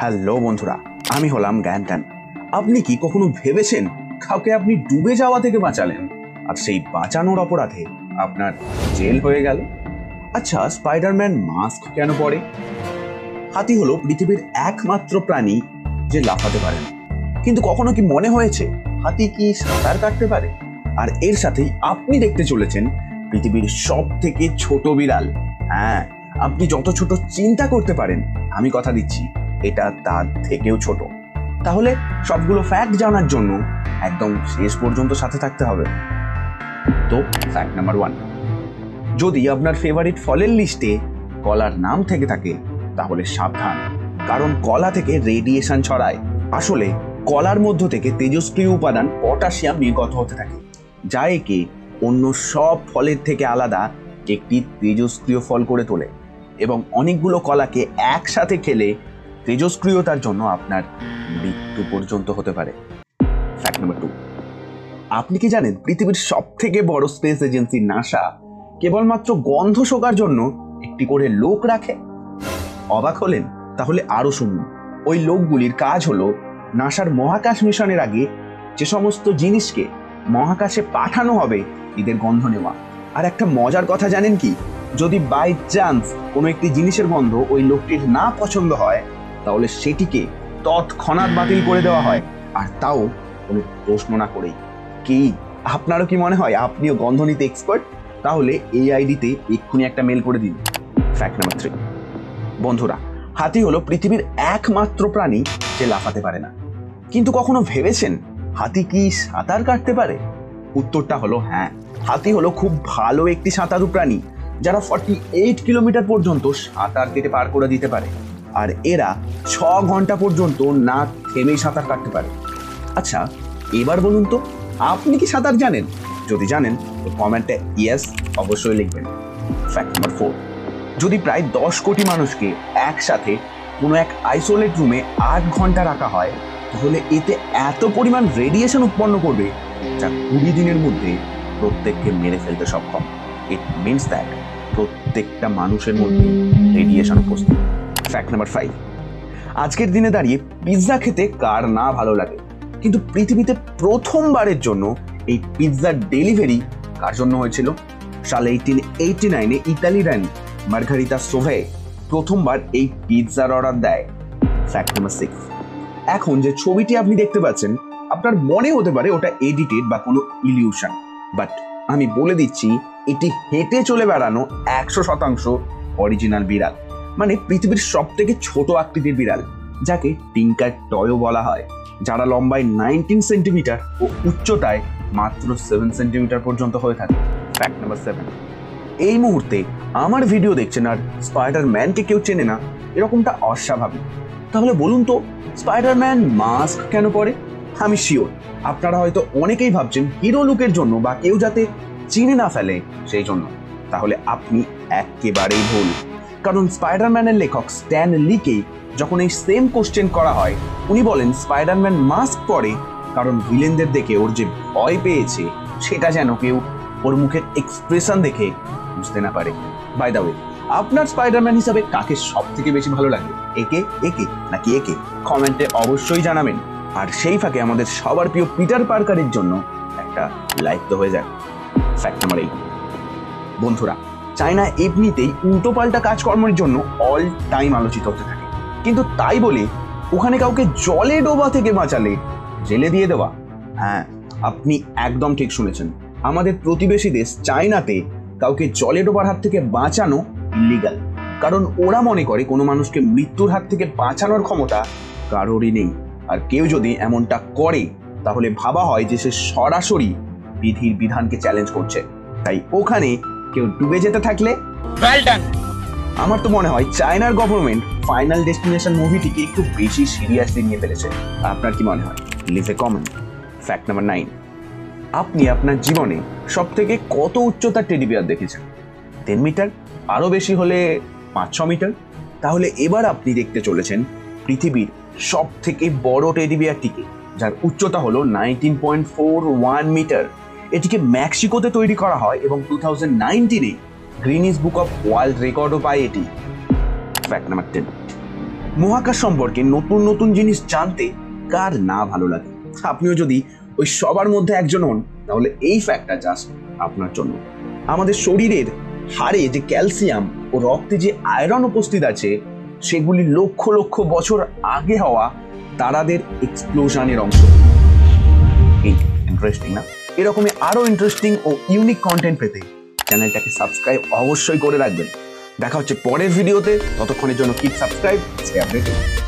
Hello বন্ধুরা, আমি হলাম জ্ঞানটান আপনি কি কখনো ভেবেছেন কাউকে আপনি ডুবে যাওয়া থেকে বাঁচালেন? আর সেই বাঁচানোর অপরাধে আপনার জেল হয়ে গেল? আচ্ছা স্পাইডারম্যান মাস্ক কেন পরে? হাতি হলো পৃথিবীর একমাত্র প্রাণী যে লাফাতে পারে না। কিন্তু কখনো কি মনে হয়েছে হাতি কি সাঁতার কাটতে পারে? আর এর সাথেই আপনি দেখতে চলেছেন পৃথিবীর সব থেকে ছোট বিড়াল। হ্যাঁ আপনি যত ছোট চিন্তা করতে পারেন, আমি কথা দিচ্ছি। এটা তার থেকেও ছোট। তাহলে সবগুলো ফ্যাক্ট জানার জন্য একদম শেষ পর্যন্ত সাথে থাকতে হবে। তো ফ্যাক্ট নাম্বার ওয়ান যদি আপনার ফেভারিট ফলের লিস্টে কলার নাম থেকে থাকে, তাহলে সাবধান, কারণ কলা থেকে রেডিয়েশন ছড়ায়। আসলে কলার মধ্য থেকে তেজস্ক্রিয় উপাদান পটাশিয়াম নির্গত হতে থাকে, যা একে অন্য সব ফলের থেকে আলাদা একটি তেজস্ক্রিয় ফল করে তোলে। এবং অনেকগুলো কলাকে একসাথে খেলে তেজস্ক্রিয়তার জন্য আপনার মৃত্যু পর্যন্ত হতে পারে। ফ্যাক্ট নাম্বার টু আপনি কি জানেন পৃথিবীর সব থেকে বড় স্পেস এজেন্সি নাসা কেবলমাত্র গন্ধ শোকার জন্য একটি করে লোক রাখে? অবাক হলেন? তাহলে আরও শুনুন। ওই লোকগুলির কাজ হলো নাসার মহাকাশ মিশনের আগে যে সমস্ত জিনিসকে মহাকাশে পাঠানো হবে, এদের গন্ধ নেওয়া। আর একটা মজার কথা জানেন কি? যদি বাই চান্স কোনো একটি জিনিসের গন্ধ ওই লোকটির না পছন্দ হয় তাহলে সেটিকে তৎক্ষণাৎ বাতিল করে দেওয়া হয়। আর তাও কোনো প্রশ্ন না করেই। কি, আপনারও কি মনে হয় আপনিও গন্ধ নিতে এক্সপার্ট তাহলে এই আইডিতে এক্ষুনি একটা মেল করে দিন। ফ্যাক্ট নাম্বার থ্রি বন্ধুরা, হাতি হলো পৃথিবীর একমাত্র প্রাণী যে লাফাতে পারে না। কিন্তু কখনো ভেবেছেন হাতি কি সাঁতার কাটতে পারে? উত্তরটা হলো হ্যাঁ। হাতি হলো খুব ভালো একটি সাঁতারু প্রাণী, যারা ফর্টি এইট কিলোমিটার পর্যন্ত সাঁতার কেটে পার করে দিতে পারে। আর এরা ছ ঘণ্টা পর্যন্ত না থেমেই সাঁতার কাটতে পারে। আচ্ছা এবার বলুন তো, আপনি কি সাঁতার জানেন? যদি জানেন, তো কমেন্টে ইয়েস অবশ্যই লিখবেন। ফ্যাক্ট নাম্বার ফোর যদি প্রায় দশ কোটি মানুষকে একসাথে কোনো এক আইসোলেট রুমে আট ঘণ্টা রাখা হয়, তাহলে এতে এত পরিমাণ রেডিয়েশন উৎপন্ন করবে যা কুড়ি দিনের মধ্যে প্রত্যেককে মেরে ফেলতে সক্ষম। ইট মিনস দ্যাট প্রত্যেকটা মানুষের মধ্যে রেডিয়েশন উপস্থিত। ফ্যাক্ট নাম্বার ফাইভ আজকের দিনে দাঁড়িয়ে পিৎজা খেতে কার না ভালো লাগে? কিন্তু পৃথিবীতে প্রথমবারের জন্য এই পিৎজার ডেলিভারি কার জন্য হয়েছিল? সাল এইটিন এইটি নাইনে ইতালি রানী মার্গারিতা সোভে প্রথমবার এই পিৎজার অর্ডার দেয়। ফ্যাক্ট নাম্বার সিক্স এখন যে ছবিটি আপনি দেখতে পাচ্ছেন, আপনার মনে হতে পারে ওটা এডিটেড বা কোনো ইলিউশন বাট আমি বলে দিচ্ছি, এটি হেঁটে চলে বেড়ানো একশো শতাংশ অরিজিনাল বিড়াল। মানে পৃথিবীর সব থেকে ছোট আকৃতির বিড়াল, যাকে টিঙ্কার টয়ও বলা হয়, যারা লম্বায় নাইনটিন সেন্টিমিটার ও উচ্চতায় মাত্র সেভেন সেন্টিমিটার পর্যন্ত হয়ে থাকে। ফ্যাক্ট নাম্বার সেভেন এই মুহূর্তে আমার ভিডিও দেখছেন আর স্পাইডার ম্যানকে কেউ চেনে না, এরকমটা অস্বাভাবিক। তাহলে বলুন তো স্পাইডারম্যান মাস্ক কেন পরে? আমি শিওর আপনারা হয়তো অনেকেই ভাবছেন হিরো লুকের জন্য বা কেউ যাতে চিনে না ফেলে সেই জন্য। তাহলে আপনি একেবারেই ভুল। কারণ স্পাইডারম্যানের লেখক স্ট্যান লিকে যখন এই সেম কোশ্চেন করা হয়, উনি বলেন স্পাইডারম্যান মাস্ক পরে, কারণ ভিলেনদের দেখে ওর যে ভয় পেয়েছে, সেটা যেন কেউ ওর মুখের এক্সপ্রেশন দেখে বুঝতে না পারে। বাই দা ওয়ে আপনার স্পাইডারম্যান হিসাবে কাকে সব থেকে বেশি ভালো লাগে? একে একে, নাকি একে? কমেন্টে অবশ্যই জানাবেন। আর সেই ফাঁকে আমাদের সবার প্রিয় পিটার পার্কারের জন্য একটা লাইক তো হয়ে যায় ফ্যাক্ট নাম্বার এইট বন্ধুরা চায়না এমনিতেই উল্টোপাল্টা কাজকর্মের জন্য অল টাইম আলোচিত হতে থাকে। কিন্তু তাই বলে ওখানে কাউকে জলে ডোবা থেকে বাঁচালে জেলে দিয়ে দেওয়া? হ্যাঁ আপনি একদম ঠিক শুনেছেন। আমাদের প্রতিবেশী দেশ চায়নাতে কাউকে জলে ডোবার হাত থেকে বাঁচানো ইলিগাল কারণ ওরা মনে করে কোনো মানুষকে মৃত্যুর হাত থেকে বাঁচানোর ক্ষমতা কারোরই নেই। আর কেউ যদি এমনটা করে, তাহলে ভাবা হয় যে সে সরাসরি বিধির বিধানকে চ্যালেঞ্জ করছে। তাই ওখানে কেউ ডুবে যেতে থাকলে? আমার তো মনে হয় চায়নার গভর্নমেন্ট ফাইনাল ডেস্টিনেশন মুভিটিকে একটু বেশি সিরিয়াসলি নিয়ে ফেলেছে। আপনার কি মনে হয়? Leave a comment fact number nine আপনি আপনার জীবনে সব থেকে কত উচ্চতার টেডি বিয়ার দেখেছেন? টেন মিটার আরও বেশি হলে পাঁচ ছ মিটার তাহলে এবার আপনি দেখতে চলেছেন পৃথিবীর সব থেকে বড় টেডি বিয়ারটিকে যার উচ্চতা হলো nineteen point four one meter এটিকে মেক্সিকোতে তৈরি করা হয় এবং টু থাউজেন্ড নাইনটিনে গ্রিনিস বুক অফ ওয়ার্ল্ড রেকর্ডও পায় এটি। ফ্যাক্ট নাম্বার টেন মহাকাশ সম্পর্কে নতুন নতুন জিনিস জানতে কার না ভালো লাগে? আপনিও যদি ওই সবার মধ্যে একজন হন, তাহলে এই ফ্যাক্টটা জাস্ট আপনার জন্য। আমাদের শরীরের হাড়ে যে ক্যালসিয়াম ও রক্তে যে আয়রন উপস্থিত আছে, সেগুলি লক্ষ লক্ষ বছর আগে হওয়া তারাদের এক্সপ্লোশনের অংশ। ইন্টারেস্টিং না? এরকমই আরও ইন্টারেস্টিং ও ইউনিক কন্টেন্ট পেতে চ্যানেলটাকে সাবস্ক্রাইব অবশ্যই করে রাখবেন। দেখা হচ্ছে পরের ভিডিওতে ততক্ষণের জন্য কিপ সাবস্ক্রাইব স্টে আপডেটেড